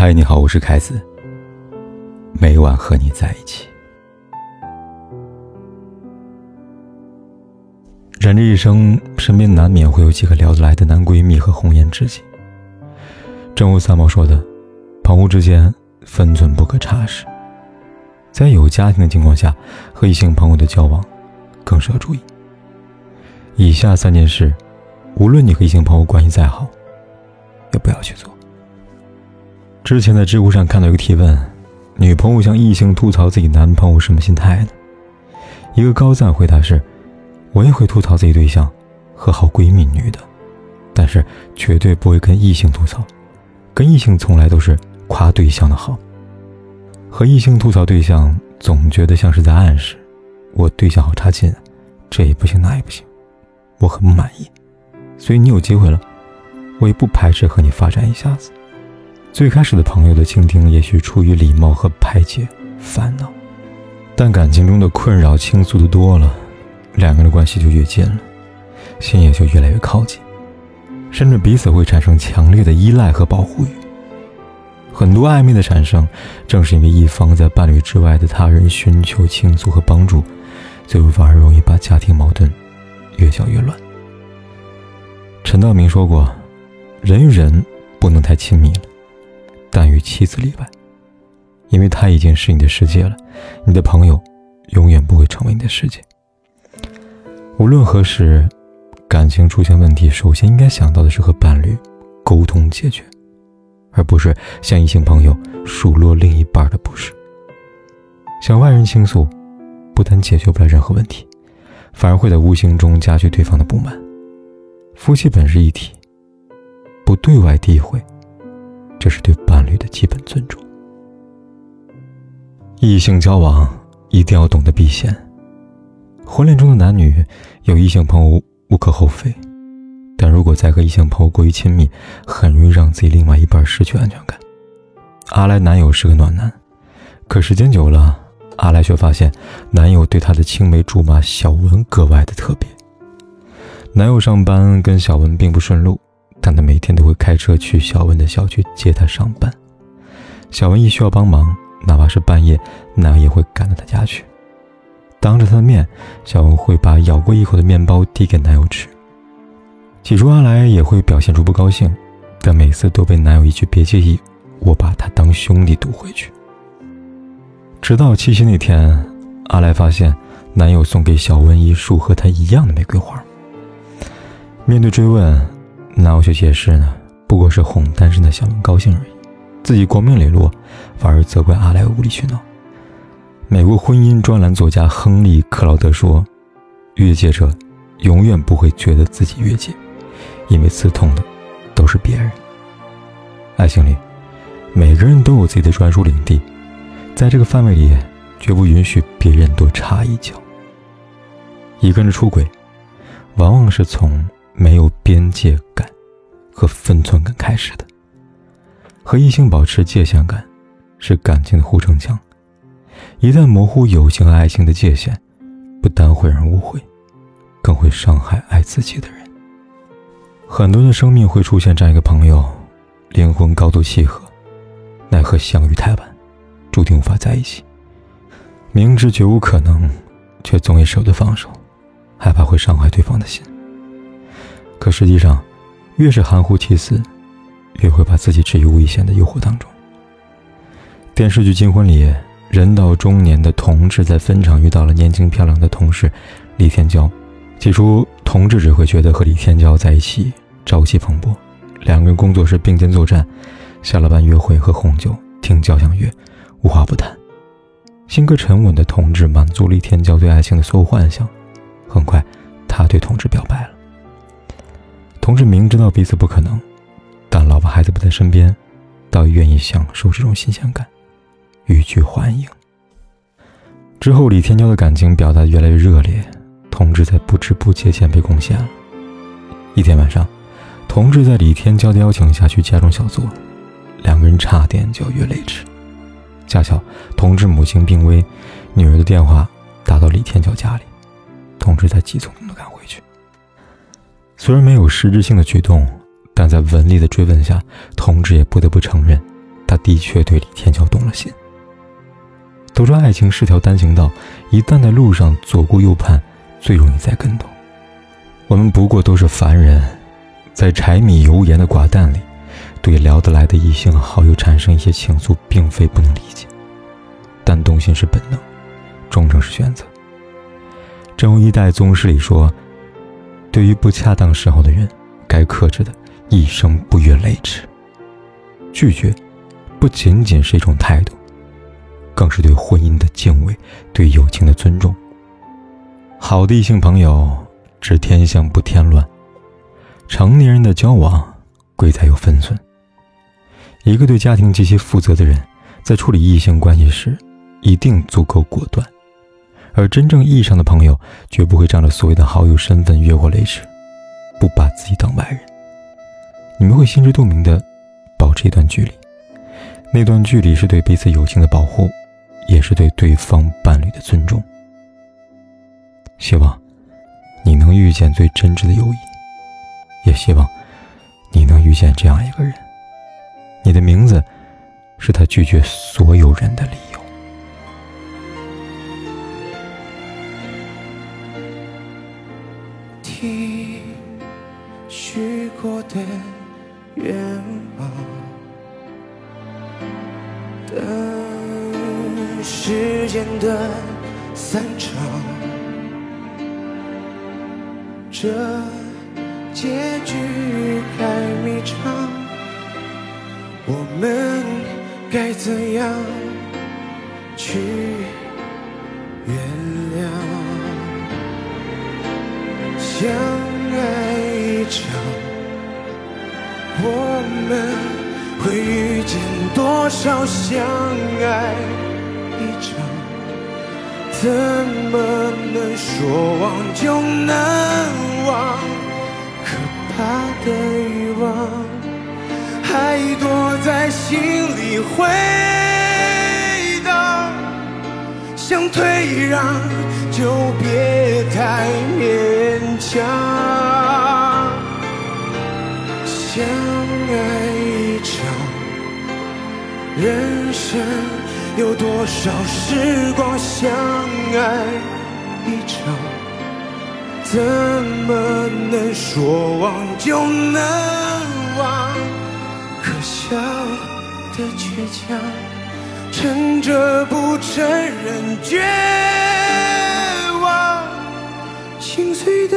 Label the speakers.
Speaker 1: 嗨，你好，我是凯子。每晚和你在一起。人这一生，身边难免会有几个聊得来的男闺蜜和红颜知己。正如三毛说的：“朋友之间，分寸不可差失。”在有家庭的情况下，和异性朋友的交往，更是要注意。以下三件事，无论你和异性朋友关系再好，也不要去做。之前在知乎上看到一个提问：女朋友向异性吐槽自己男朋友什么心态呢？一个高赞回答是：我也会吐槽自己对象和好闺蜜女的，但是绝对不会跟异性吐槽，跟异性从来都是夸对象的好。和异性吐槽对象，总觉得像是在暗示我对象好差劲，这也不行那也不行，我很不满意，所以你有机会了，我也不排斥和你发展一下子。最开始的朋友的倾听，也许出于礼貌和排解烦恼，但感情中的困扰倾诉的多了，两个人的关系就越近了，心也就越来越靠近，甚至彼此会产生强烈的依赖和保护欲。很多暧昧的产生，正是因为一方在伴侣之外的他人寻求倾诉和帮助，最后反而容易把家庭矛盾越搅越乱。陈道明说过：“人与人不能太亲密了。”但与妻子例外，因为他已经是你的世界了，你的朋友永远不会成为你的世界。无论何时，感情出现问题，首先应该想到的是和伴侣沟通解决，而不是向异性朋友数落另一半的不是。向外人倾诉，不但解决不了任何问题，反而会在无形中加剧对方的不满。夫妻本是一体，不对外诋毁。这是对伴侣的基本尊重。异性交往一定要懂得避嫌。婚恋中的男女有异性朋友无可厚非，但如果再和异性朋友过于亲密，很容易让自己另外一半失去安全感。阿来男友是个暖男，可时间久了，阿来却发现男友对她的青梅竹马小文格外的特别。男友上班跟小文并不顺路。但他每天都会开车去小文的小区接她上班。小文一需要帮忙，哪怕是半夜，男友也会赶到她家去。当着他的面，小文会把咬过一口的面包递给男友吃。起初，阿来也会表现出不高兴，但每次都被男友一句“别介意，我把他当兄弟”堵回去。直到七夕那天，阿来发现男友送给小文一束和他一样的玫瑰花。面对追问。男友却解释呢，不过是哄单身的小文高兴而已，自己光明磊落，反而责怪阿莱无理取闹。美国婚姻专栏作家亨利·克劳德说：“越界者永远不会觉得自己越界，因为刺痛的都是别人。爱情里，每个人都有自己的专属领地，在这个范围里，绝不允许别人多插一脚。一个人出轨，往往是从……”没有边界感和分寸感开始的，和异性保持界限感，是感情的护城墙。一旦模糊友情和爱情的界限，不但会让人误会，更会伤害爱自己的人。很多人的生命会出现这样一个朋友，灵魂高度契合，奈何相遇太晚，注定无法在一起。明知绝无可能，却总也舍不得放手，害怕会伤害对方的心。可实际上，越是含糊其辞，越会把自己置于危险的诱惑当中。电视剧《金婚》里，人到中年的同志在分厂遇到了年轻漂亮的同事李天骄。起初，同志只会觉得和李天骄在一起朝气蓬勃，两个人工作时并肩作战，下了班约会喝红酒听交响乐，无话不谈。性格沉稳的同志满足了李天骄对爱情的所有幻想，很快，他对同志表白了。同志明知道彼此不可能，但老婆孩子不在身边，倒愿意享受这种新鲜感，欲拒还迎。之后，李天骄的感情表达越来越热烈，同志在不知不觉间被攻陷了。一天晚上，同志在李天骄的邀请下去家中小坐，两个人差点就要越雷池。恰巧同志母亲病危，女儿的电话打到李天骄家里，同志在急匆匆的赶回去。虽然没有实质性的举动，但在文丽的追问下，同志也不得不承认，他的确对李天桥动了心。都说爱情是条单行道，一旦在路上左顾右盼，最容易栽跟头。我们不过都是凡人，在柴米油盐的寡淡里，对聊得来的异性好友产生一些情愫，并非不能理解。但动心是本能，忠诚是选择。正如一代宗师里说：“对于不恰当时候的人，该克制的，一生不越雷池。”拒绝，不仅仅是一种态度，更是对婚姻的敬畏，对友情的尊重。好的异性朋友。知天象不添乱，成年人的交往贵在有分寸。一个对家庭极其负责的人，在处理异性关系时，一定足够果断；而真正意义上的朋友，绝不会仗着所谓的好友身份越过雷池，不把自己当外人。你们会心知肚明的保持一段距离，那段距离是对彼此友情的保护，也是对对方伴侣的尊重。希望。你能遇见最真挚的友谊，也希望你能遇见这样一个人。你的名字是他拒绝所有人的理由。
Speaker 2: 愿望，等时间的散场。这结局还迷长，我们该怎样去原谅？想们会遇见多少相爱一场？怎么能说忘就能忘？可怕的欲望还躲在心里回荡，想退让就别太勉强。想爱一场，人生有多少时光？相爱一场。怎么能说忘就能忘？可笑的倔强，撑着不承认绝望，心碎的